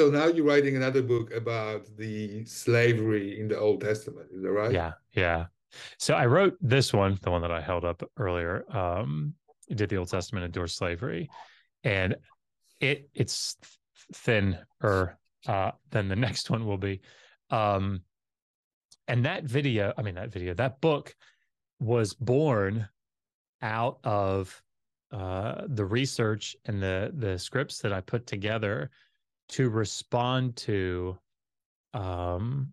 So now you're writing another book about the slavery in the Old Testament, is that right? Yeah, yeah. So I wrote this one, the one that I held up earlier. Um, did the Old Testament endorse slavery, and it it's thinner uh, than the next one will be. Um, and that video, I mean that video, that book was born out of uh, the research and the the scripts that I put together to respond to um,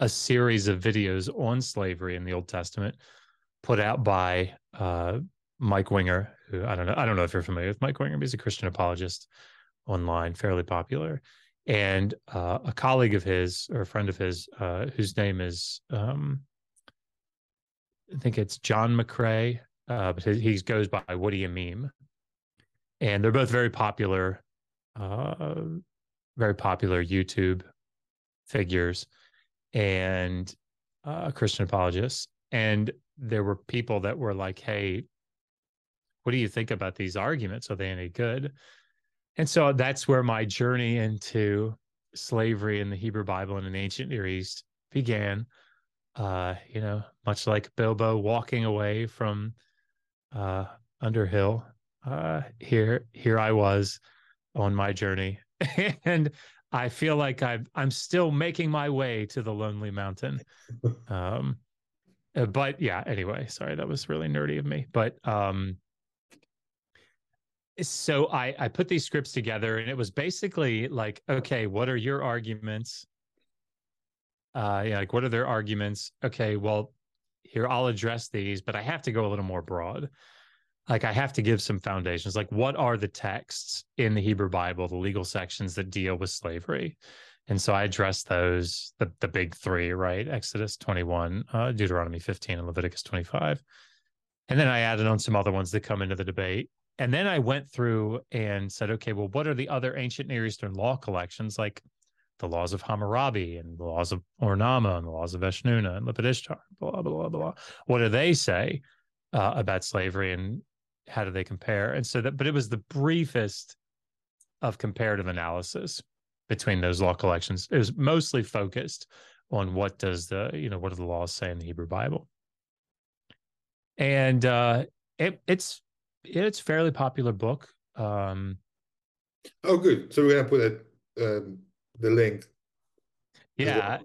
a series of videos on slavery in the Old Testament put out by uh, Mike Winger, who I don't know. I don't know if you're familiar with Mike Winger. He's a Christian apologist online, fairly popular, and uh, a colleague of his or a friend of his, uh, whose name is um, I think it's John McCrae, uh, but he goes by You Meme, and they're both very popular, uh, very popular YouTube figures and uh, Christian apologists. And there were people that were like, "Hey, what do you think about these arguments? Are they any good?" And so that's where my journey into slavery in the Hebrew Bible and in ancient Near East began. Uh, you know, much like Bilbo walking away from uh, Underhill, uh, here here I was on my journey, and I feel like I'm I'm still making my way to the Lonely Mountain. Um, uh, but yeah, anyway, sorry that was really nerdy of me, but um, so I I put these scripts together and it was basically like, okay, what are your arguments? Uh, yeah, like what are their arguments? Okay, well, here I'll address these, but I have to go a little more broad. Like I have to give some foundations. Like what are the texts in the Hebrew Bible, the legal sections that deal with slavery? And so I addressed those, the the big three, right? Exodus 21, uh, Deuteronomy 15, and Leviticus 25. And then I added on some other ones that come into the debate and then I went through and said, okay, well, what are the other ancient Near Eastern law collections like the laws of Hammurabi and the laws of Ur Namma and the laws of Eshnunna and Lipit Ishtar, blah, blah, blah, blah. What do they say uh, about slavery and how do they compare? And so that, but it was the briefest of comparative analysis between those law collections. It was mostly focused on what does the, you know, what do the laws say in the Hebrew Bible? And uh, it, it's it's fairly popular book. Um, oh, good. So we're gonna put it, um, the link. Yeah,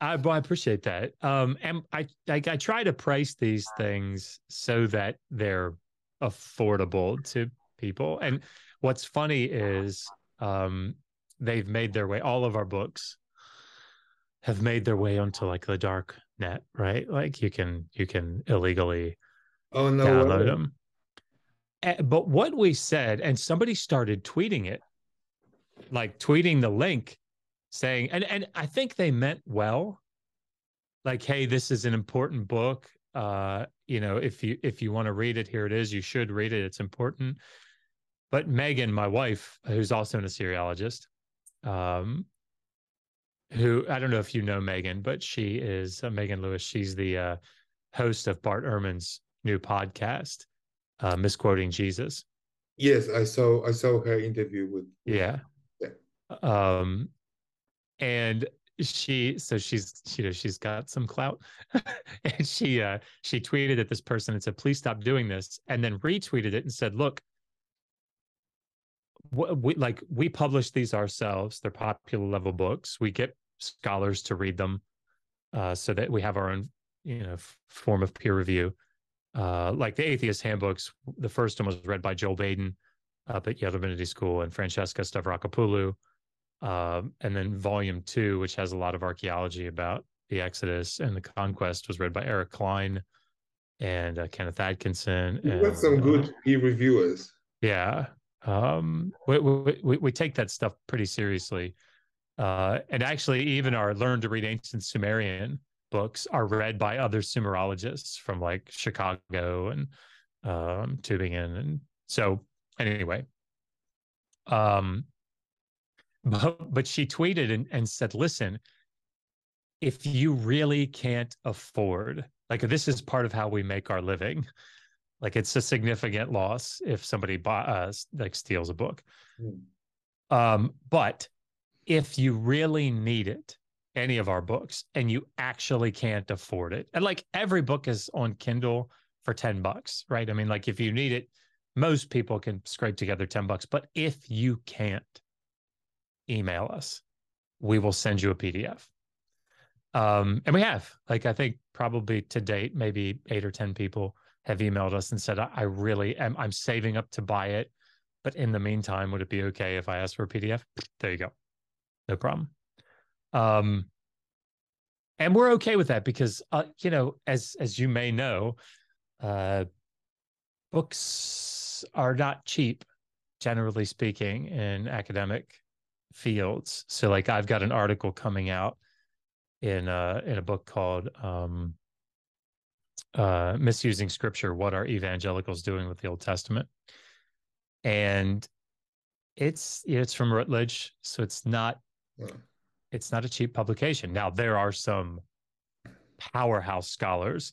I, I appreciate that. Um, and I, I I try to price these things so that they're affordable to people. And what's funny is um, they've made their way. All of our books have made their way onto like the dark net, right? Like you can you can illegally oh, no download way. them. Eh, but what we said, and somebody started tweeting it, like tweeting the link, saying, and and I think they meant well, like, hey, this is an important book. Uh, you know, if you if you want to read it, here it is. You should read it. It's important. But Megan, my wife, who's also an Assyriologist, um, who I don't know if you know Megan, but she is uh, Megan Lewis. She's the uh, host of Bart Ehrman's new podcast uh, misquoting Jesus. Yes, I saw I saw her interview with. Yeah. Yeah. Um, and she so she's you know she's got some clout. And she uh she tweeted at this person and said please stop doing this and then retweeted it and said look we like we publish these ourselves. They're popular level books. We get scholars to read them uh so that we have our own you know form of peer review. Uh, like the Atheist Handbooks, the first one was read by Joel Baden up at Yale Divinity School and Francesca Stavrakopoulou. Um, and then volume two, which has a lot of archaeology about the Exodus and the conquest, was read by Eric Cline and uh, Kenneth Atkinson. You got some good peer reviewers. Yeah. Um, we, we, we take that stuff pretty seriously. Uh, and actually, even our Learn to Read Ancient Sumerian books are read by other Sumerologists from like Chicago and um, Tübingen, and so anyway, um, but but she tweeted and, and said, "Listen, if you really can't afford, like this is part of how we make our living." Like it's a significant loss if somebody buy, uh, like steals a book. Mm. Um, but if you really need it, any of our books, and you actually can't afford it, and like every book is on Kindle for 10 bucks, right? I mean, like if you need it, most people can scrape together 10 bucks. But if you can't, email us. We will send you a PDF. Um, and we have, like, I think probably to date, maybe eight or 10 people have emailed us and said, I really am, I'm saving up to buy it. But in the meantime, would it be okay if I ask for a PDF? There you go. No problem. Um, and we're okay with that because, uh, you know, as, as you may know, uh, books are not cheap, generally speaking, in academic fields. So, like, I've got an article coming out in a in a book called um, uh, "Misusing Scripture: What Are Evangelicals Doing with the Old Testament?" and it's it's from Routledge, so it's not yeah. it's not a cheap publication. Now there are some powerhouse scholars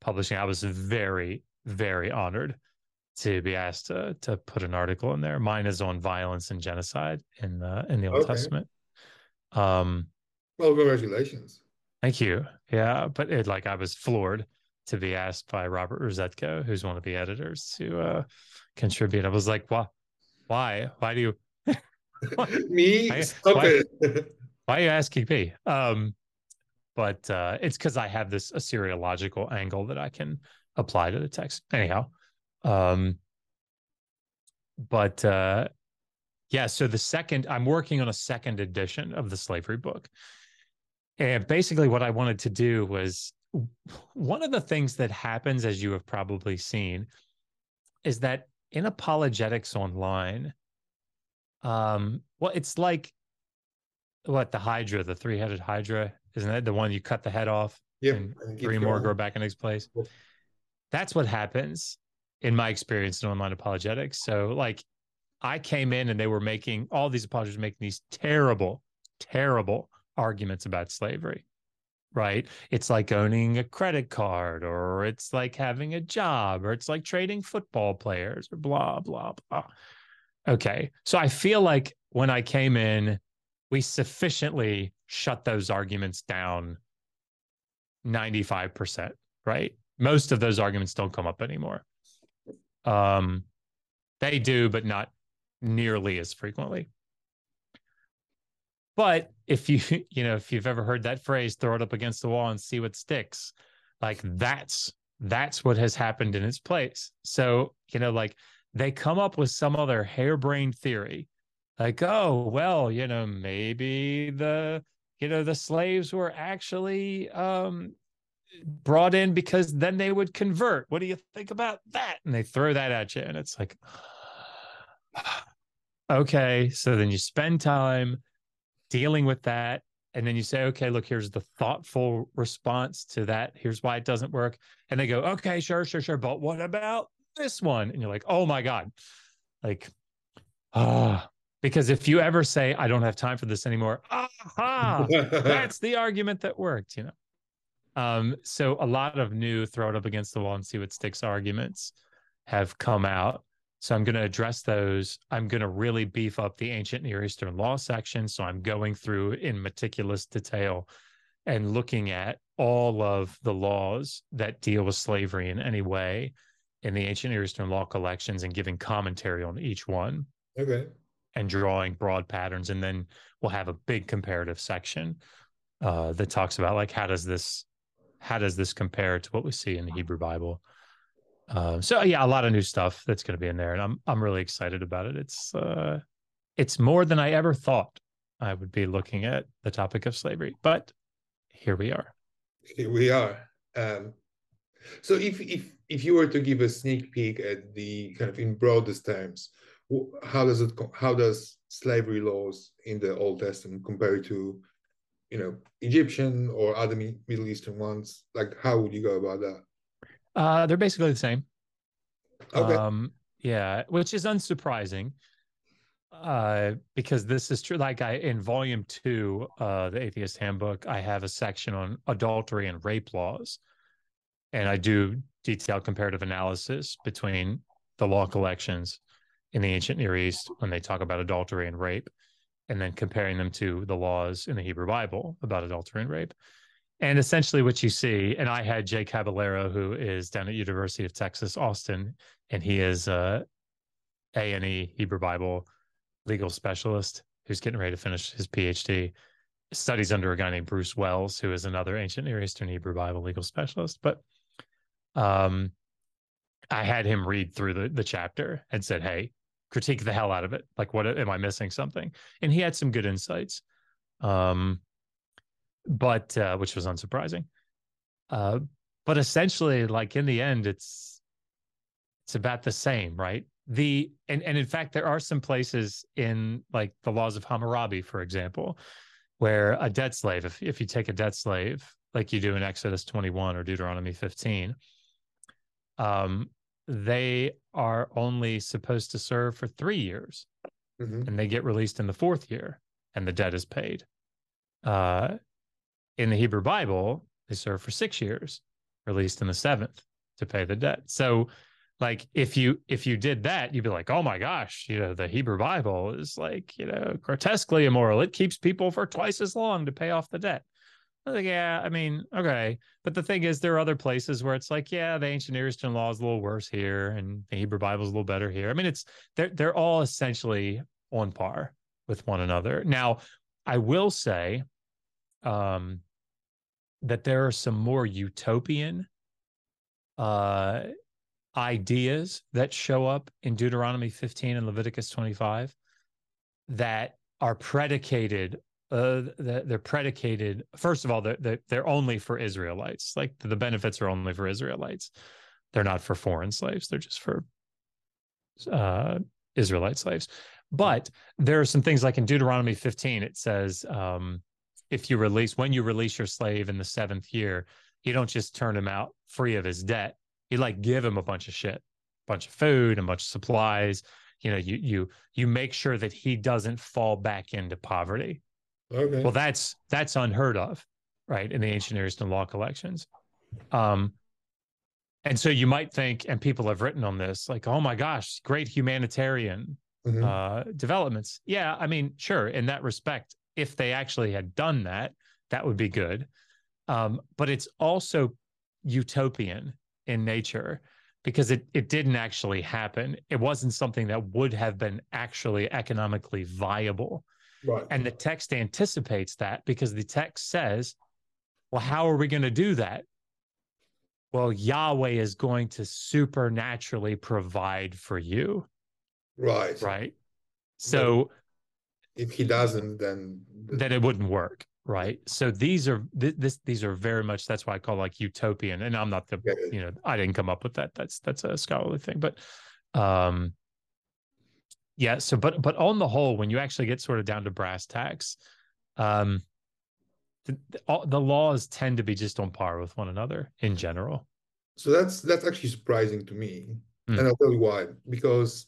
publishing. I was very very honored to be asked to to put an article in there. Mine is on violence and genocide in the in the Old okay. Testament. Um, well, congratulations. Thank you. Yeah, but it like I was floored to be asked by Robert Rezetko, who's one of the editors, to uh, contribute. I was like, why? Why? Why do you? me? Why, Stop why, it. why are you asking me? Um, but uh, it's because I have this assyriological angle that I can apply to the text. Anyhow, um, but uh, yeah, so the second, I'm working on a second edition of the slavery book. And basically, what I wanted to do was one of the things that happens, as you have probably seen, is that in apologetics online, um, well, it's like what the Hydra, the three headed Hydra, isn't it? The one you cut the head off yep. and three more grow back in its place. That's what happens in my experience in online apologetics. So, like, I came in and they were making all these apologists making these terrible, terrible arguments about slavery. Right. It's like owning a credit card, or it's like having a job, or it's like trading football players, or blah, blah, blah. Okay. So I feel like when I came in, we sufficiently shut those arguments down 95%, right? Most of those arguments don't come up anymore. Um, they do, but not nearly as frequently. But if you, you know, if you've ever heard that phrase, throw it up against the wall and see what sticks, like that's that's what has happened in its place. So, you know, like they come up with some other harebrained theory, like, oh, well, you know, maybe the, you know, the slaves were actually um brought in because then they would convert. What do you think about that? And they throw that at you. And it's like, okay. So then you spend time dealing with that. And then you say, okay, look, here's the thoughtful response to that. Here's why it doesn't work. And they go, okay, sure, sure, sure. But what about this one? And you're like, oh my God. Like, ah, because if you ever say, I don't have time for this anymore, aha, that's the argument that worked, you know. Um, so a lot of new throw it up against the wall and see what sticks arguments have come out. So I'm going to address those. I'm going to really beef up the ancient Near Eastern law section. So I'm going through in meticulous detail and looking at all of the laws that deal with slavery in any way in the ancient Near Eastern law collections and giving commentary on each one. Okay. And drawing broad patterns. And then we'll have a big comparative section uh, that talks about like how does this how does this compare to what we see in the Hebrew Bible? Uh, so yeah, a lot of new stuff that's going to be in there, and I'm I'm really excited about it. It's uh, it's more than I ever thought I would be looking at the topic of slavery, but here we are. Here we are. Um, so if if if you were to give a sneak peek at the kind of in broadest terms, how does it how does slavery laws in the Old Testament compare to you know Egyptian or other Middle Eastern ones? Like, how would you go about that? Uh, they're basically the same. Okay. Um, yeah, which is unsurprising, uh, because this is true. Like I in volume two, uh, the Atheist Handbook, I have a section on adultery and rape laws, and I do detailed comparative analysis between the law collections in the ancient Near East when they talk about adultery and rape and then comparing them to the laws in the Hebrew Bible about adultery and rape. And essentially, what you see, and I had Jay Caballero, who is down at University of Texas Austin, and he is a A and E Hebrew Bible legal specialist who's getting ready to finish his PhD. Studies under a guy named Bruce Wells, who is another ancient Near Eastern Hebrew Bible legal specialist. But um, I had him read through the the chapter and said, "Hey, critique the hell out of it. Like, what am I missing something?" And he had some good insights. Um, but uh, which was unsurprising. Uh, but essentially, like in the end, it's it's about the same, right? The and and in fact, there are some places in like the laws of Hammurabi, for example, where a debt slave, if if you take a debt slave like you do in Exodus 21 or Deuteronomy 15, um, they are only supposed to serve for three years, mm-hmm. and they get released in the fourth year, and the debt is paid. Uh, in the Hebrew Bible, they serve for six years, released in the seventh to pay the debt. So like if you if you did that, you'd be like, oh my gosh, you know, the Hebrew Bible is like, you know, grotesquely immoral. It keeps people for twice as long to pay off the debt. Like, yeah, I mean, okay. But the thing is, there are other places where it's like, yeah, the ancient Eastern law is a little worse here, and the Hebrew Bible is a little better here. I mean, it's they're they're all essentially on par with one another. Now, I will say, um, that there are some more utopian uh, ideas that show up in Deuteronomy 15 and Leviticus 25 that are predicated. Uh, they're predicated. First of all, they're, they're only for Israelites. Like the benefits are only for Israelites. They're not for foreign slaves. They're just for uh, Israelite slaves. But there are some things like in Deuteronomy 15, it says, um, if you release when you release your slave in the seventh year, you don't just turn him out free of his debt. You like give him a bunch of shit, a bunch of food, a bunch of supplies. You know, you you you make sure that he doesn't fall back into poverty. Okay. Well, that's that's unheard of, right? In the ancient Near Eastern law collections. Um, and so you might think, and people have written on this, like, oh my gosh, great humanitarian mm-hmm. uh, developments. Yeah, I mean, sure, in that respect, if they actually had done that, that would be good. Um, but it's also utopian in nature because it, it didn't actually happen. It wasn't something that would have been actually economically viable. Right. And the text anticipates that because the text says, well, how are we going to do that? Well, Yahweh is going to supernaturally provide for you. Right. Right. So if he doesn't, then then it wouldn't work, right? So these are this these are very much that's why I call like utopian. And I'm not the yeah. you know I didn't come up with that. That's that's a scholarly thing, but um yeah. So but but on the whole, when you actually get sort of down to brass tacks, um the, the laws tend to be just on par with one another in general. So that's that's actually surprising to me, mm. and I'll tell you why. Because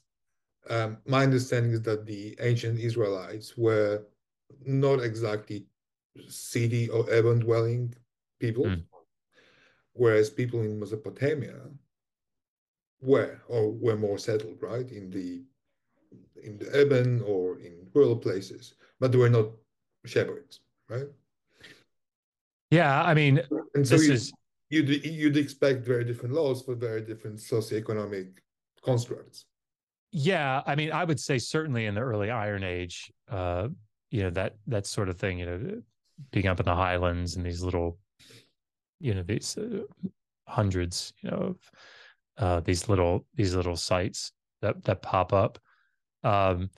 um, my understanding is that the ancient Israelites were not exactly city or urban dwelling people, mm. whereas people in Mesopotamia were or were more settled, right, in the in the urban or in rural places, but they were not shepherds, right? Yeah, I mean, and so you, is you'd you'd expect very different laws for very different socioeconomic constructs. Yeah, I mean, I would say certainly in the early Iron Age, uh, you know that that sort of thing. You know, being up in the highlands and these little, you know, these uh, hundreds, you know, of uh, these little these little sites that that pop up. Um,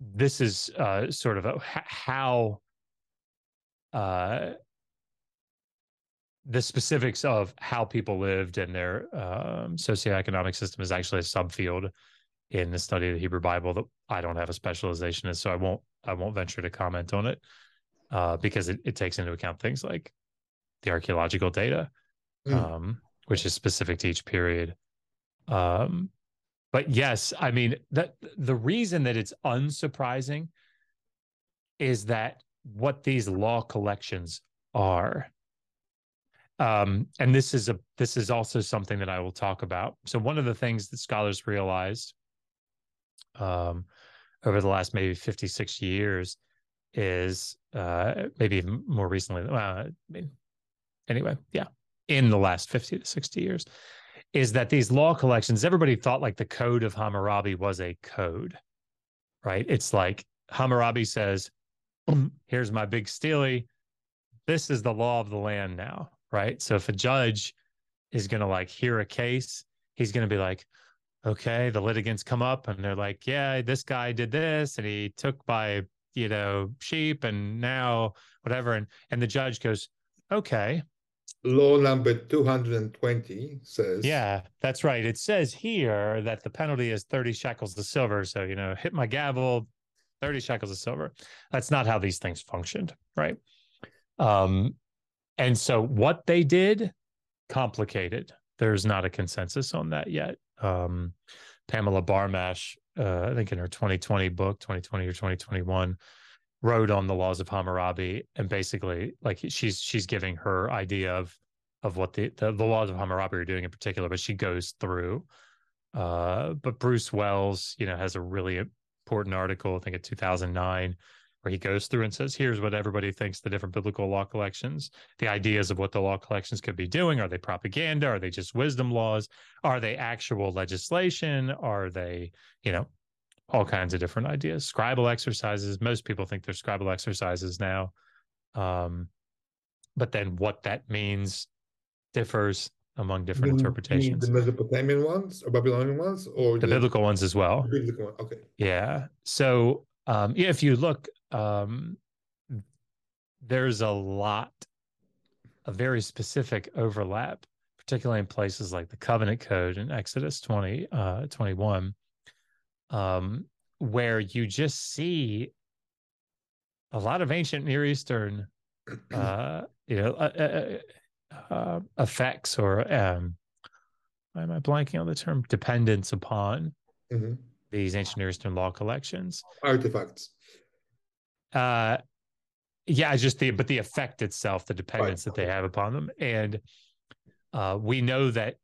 this is uh, sort of a, how uh, the specifics of how people lived and their um, socioeconomic system is actually a subfield in the study of the Hebrew Bible that I don't have a specialization in, so I won't I won't venture to comment on it uh, because it, it takes into account things like the archaeological data, mm. um, which is specific to each period. Um, but yes, I mean that the reason that it's unsurprising is that what these law collections are. Um, and this is a this is also something that I will talk about. So one of the things that scholars realized um, over the last maybe 50, 60 years is uh, maybe even more recently. Uh, I mean, anyway, yeah, in the last 50 to 60 years, is that these law collections, everybody thought like the Code of Hammurabi was a code, right? It's like Hammurabi says, here's my big stele. This is the law of the land now, right? So if a judge is going to like hear a case, he's going to be like, okay, the litigants come up and they're like, yeah, this guy did this and he took by, you know, sheep and now whatever. And, and the judge goes, okay. Law number 220 says. Yeah, that's right. It says here that the penalty is 30 shekels of silver. So, you know, hit my gavel, 30 shekels of silver. That's not how these things functioned, right? Um, and so what they did, complicated. There's not a consensus on that yet. Um, Pamela Barmash, uh, I think in her 2020 book, 2020 or 2021, wrote on the laws of Hammurabi, and basically, like she's she's giving her idea of of what the the, the laws of Hammurabi are doing in particular, but she goes through. Uh, but Bruce Wells, you know, has a really important article, I think in 2009, where he goes through and says, here's what everybody thinks the different biblical law collections, the ideas of what the law collections could be doing. Are they propaganda? Are they just wisdom laws? Are they actual legislation? Are they, you know, all kinds of different ideas? Scribal exercises. Most people think they're scribal exercises now. Um, but then what that means differs among different The- interpretations. The Mesopotamian ones or Babylonian ones or the biblical ones as well. biblical one? Okay. Yeah. So um yeah, if you look, um there's a lot a very specific overlap, particularly in places like the covenant code in Exodus 20 uh 21, um, where you just see a lot of ancient Near Eastern uh you know uh, uh, uh, effects or um why am I blanking on the term dependence upon Mhm. these ancient Near Eastern law collections. Artifacts. Uh, yeah, just the but the effect itself, the dependence that they have upon them, and uh, we know that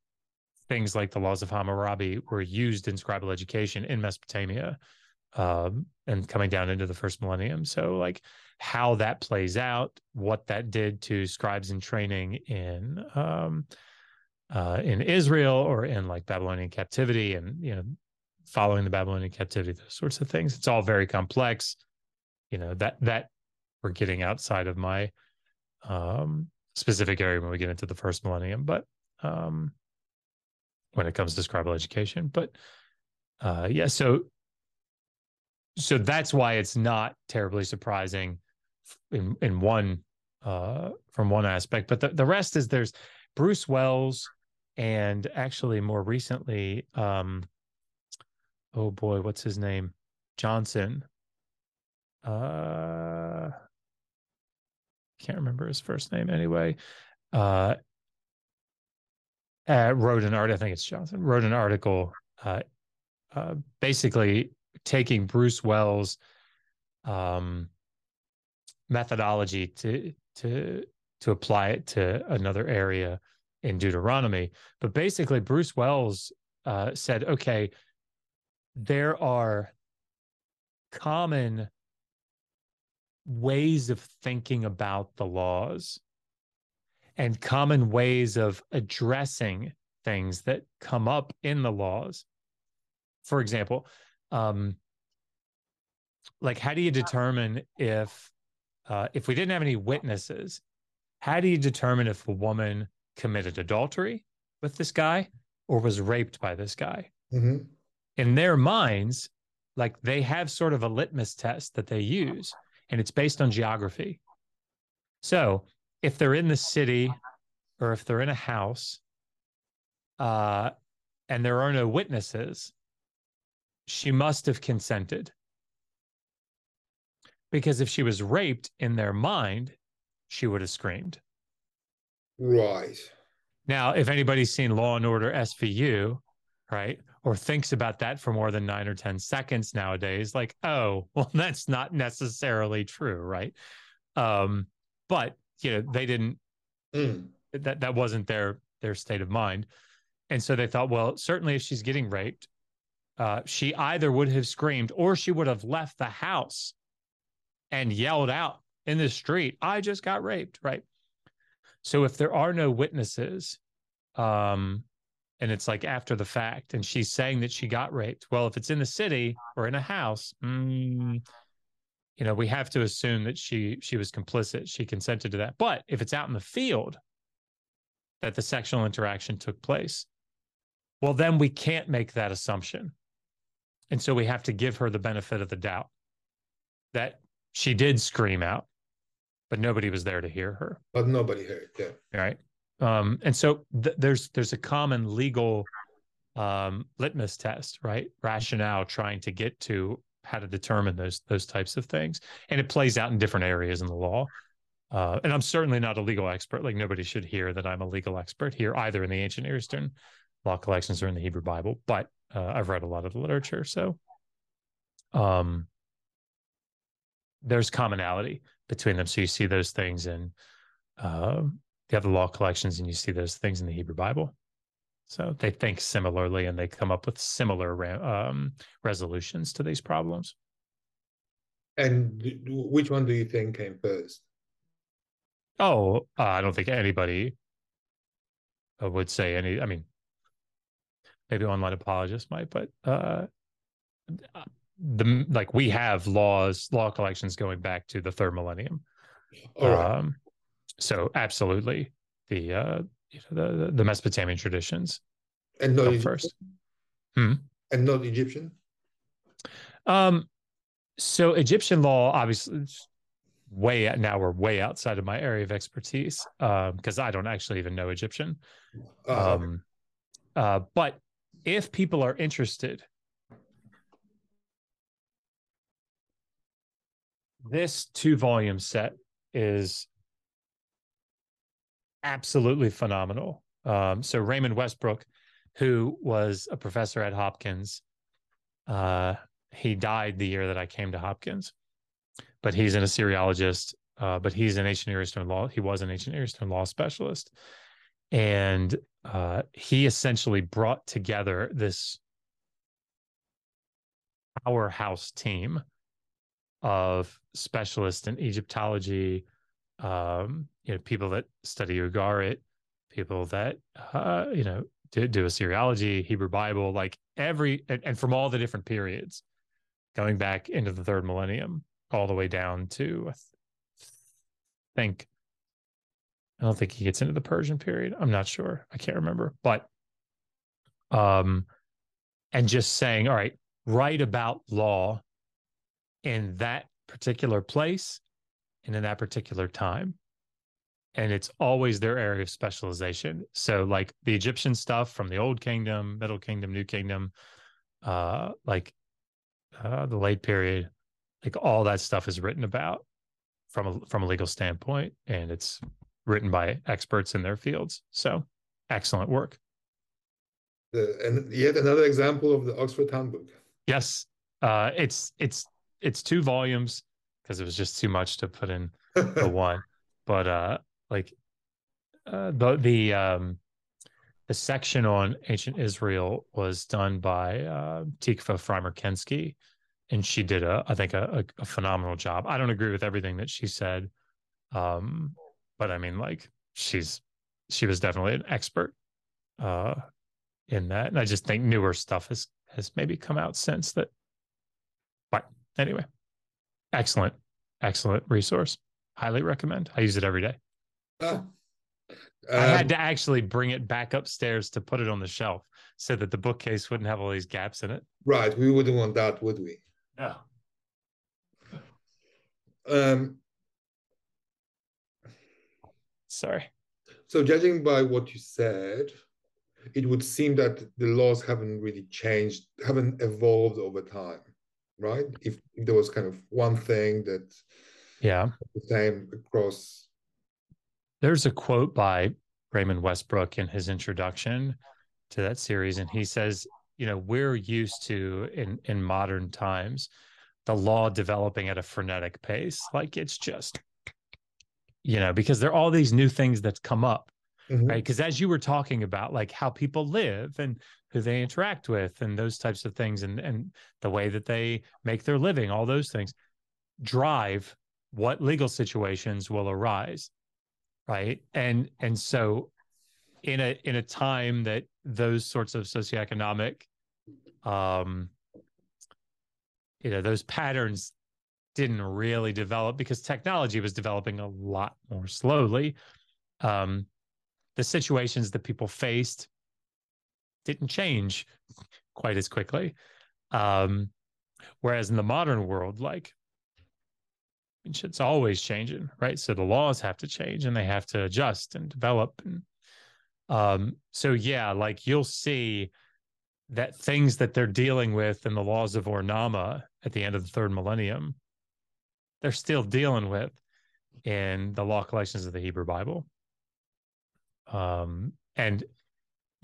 things like the laws of Hammurabi were used in scribal education in Mesopotamia, um, and coming down into the first millennium. So, like how that plays out, what that did to scribes in training in um, uh, in Israel or in like Babylonian captivity, and you know, following the Babylonian captivity, those sorts of things. It's all very complex. You know that that we're getting outside of my um, specific area when we get into the first millennium, but um, when it comes to scribal education, but uh, yeah, so so that's why it's not terribly surprising in in one uh, from one aspect, but the, the rest is there's Bruce Wells and actually more recently, um, oh boy, what's his name? Johnson. Uh, can't remember his first name anyway. Uh, uh, wrote an art. I think it's Johnson. Wrote an article, uh, uh, basically taking Bruce Wells' um, methodology to to to apply it to another area in Deuteronomy. But basically, Bruce Wells uh, said, okay, there are common ways of thinking about the laws and common ways of addressing things that come up in the laws. For example, um, like how do you determine if uh, if we didn't have any witnesses, how do you determine if a woman committed adultery with this guy or was raped by this guy? Mhm. in their minds, like they have sort of a litmus test that they use, and it's based on geography. So if they're in the city or if they're in a house, uh, and there are no witnesses, she must have consented. Because if she was raped in their mind, she would have screamed. Right. Now, if anybody's seen Law and Order SVU, right, or thinks about that for more than nine or 10 seconds nowadays, like, oh, well, that's not necessarily true, right? Um, but you know, they didn't Mm. that that wasn't their their state of mind. And so they thought, well, certainly if she's getting raped, uh, she either would have screamed or she would have left the house and yelled out in the street, I just got raped, right? So if there are no witnesses, um, and it's like after the fact, and she's saying that she got raped, well, if it's in the city or in a house, mm, you know, we have to assume that she she was complicit. She consented to that. But if it's out in the field that the sexual interaction took place, well, then we can't make that assumption. And so we have to give her the benefit of the doubt that she did scream out, but nobody was there to hear her. But nobody heard, yeah. Right. Um, and so th- there's there's a common legal um, litmus test, right? Rationale trying to get to how to determine those those types of things, and it plays out in different areas in the law. Uh, and I'm certainly not a legal expert. Like nobody should hear that I'm a legal expert here, either in the ancient Near Eastern law collections or in the Hebrew Bible. But uh, I've read a lot of the literature, so um, there's commonality between them. So you see those things in uh, the law collections, and you see those things in the Hebrew Bible. So they think similarly, and they come up with similar um, resolutions to these problems. And which one do you think came first? Oh, uh, I don't think anybody uh, would say any. I mean, maybe online apologists might, but uh, the like we have laws, law collections going back to the third millennium. Right. Um, so absolutely, the uh, you know, the the Mesopotamian traditions. And not first. Hmm? And not Egyptian. Um, so Egyptian law, obviously, way out, now we're way outside of my area of expertise because um, I don't actually even know Egyptian. Uh, um, uh, but if people are interested, this two volume set is absolutely phenomenal. Um, so Raymond Westbrook, who was a professor at Hopkins, uh, he died the year that I came to Hopkins, but he's an Assyriologist. Uh, but he's an ancient Near Eastern law. He was an ancient Near Eastern law specialist, and uh, he essentially brought together this powerhouse team of specialists in Egyptology, um, you know, people that study Ugarit, people that uh, you know do, do Assyriology, Hebrew Bible, like every and, and, from all the different periods, going back into the third millennium, all the way down to I think I don't think he gets into the Persian period. I'm not sure. I can't remember, but um, and just saying, all right, write about law in that particular place and in that particular time. And it's always their area of specialization. So, like the Egyptian stuff from the Old Kingdom, Middle Kingdom, New Kingdom, uh, like uh, the late period, like all that stuff is written about from a from a legal standpoint, and it's written by experts in their fields. So, excellent work. The, and yet another example of the Oxford Handbook. Yes, uh, it's it's it's two volumes because it was just too much to put in the one. But uh, like uh, the the um, the section on ancient Israel was done by uh, Tikva Frymer-Kensky, and she did a I think a, a, a, phenomenal job. I don't agree with everything that she said, um, but I mean like she's she was definitely an expert uh, in that, and I just think newer stuff has has maybe come out since that. But anyway, excellent, excellent resource. Highly recommend. I use it every day. Um, I had um, to actually bring it back upstairs to put it on the shelf so that the bookcase wouldn't have all these gaps in it. Right. We wouldn't want that, would we? No. Um, Sorry. So, judging by what you said, it would seem that the laws haven't really changed, haven't evolved over time right? If, if there was kind of one thing that yeah the same across. There's a quote by Raymond Westbrook in his introduction to that series, and he says, you know, we're used to in in modern times the law developing at a frenetic pace, like it's just you know because there are all these new things that come up mm-hmm. right because as you were talking about like how people live and who they interact with and those types of things and and the way that they make their living all those things drive what legal situations will arise right? And and so in a in a time that those sorts of socioeconomic um you know those patterns didn't really develop because technology was developing a lot more slowly um the situations that people faced didn't change quite as quickly um whereas in the modern world like shit's always changing, right? So the laws have to change and they have to adjust and develop. And um, so yeah, like you'll see that things that they're dealing with in the laws of Ur Namma at the end of the third millennium, they're still dealing with in the law collections of the Hebrew Bible. Um, and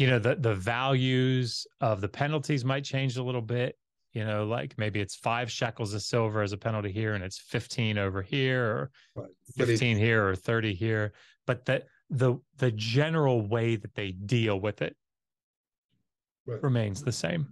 you know the the values of the penalties might change a little bit you know like maybe it's five shekels of silver as a penalty here and it's 15 over here or right. 15 here or 30 here but the the the general way that they deal with it right. remains the same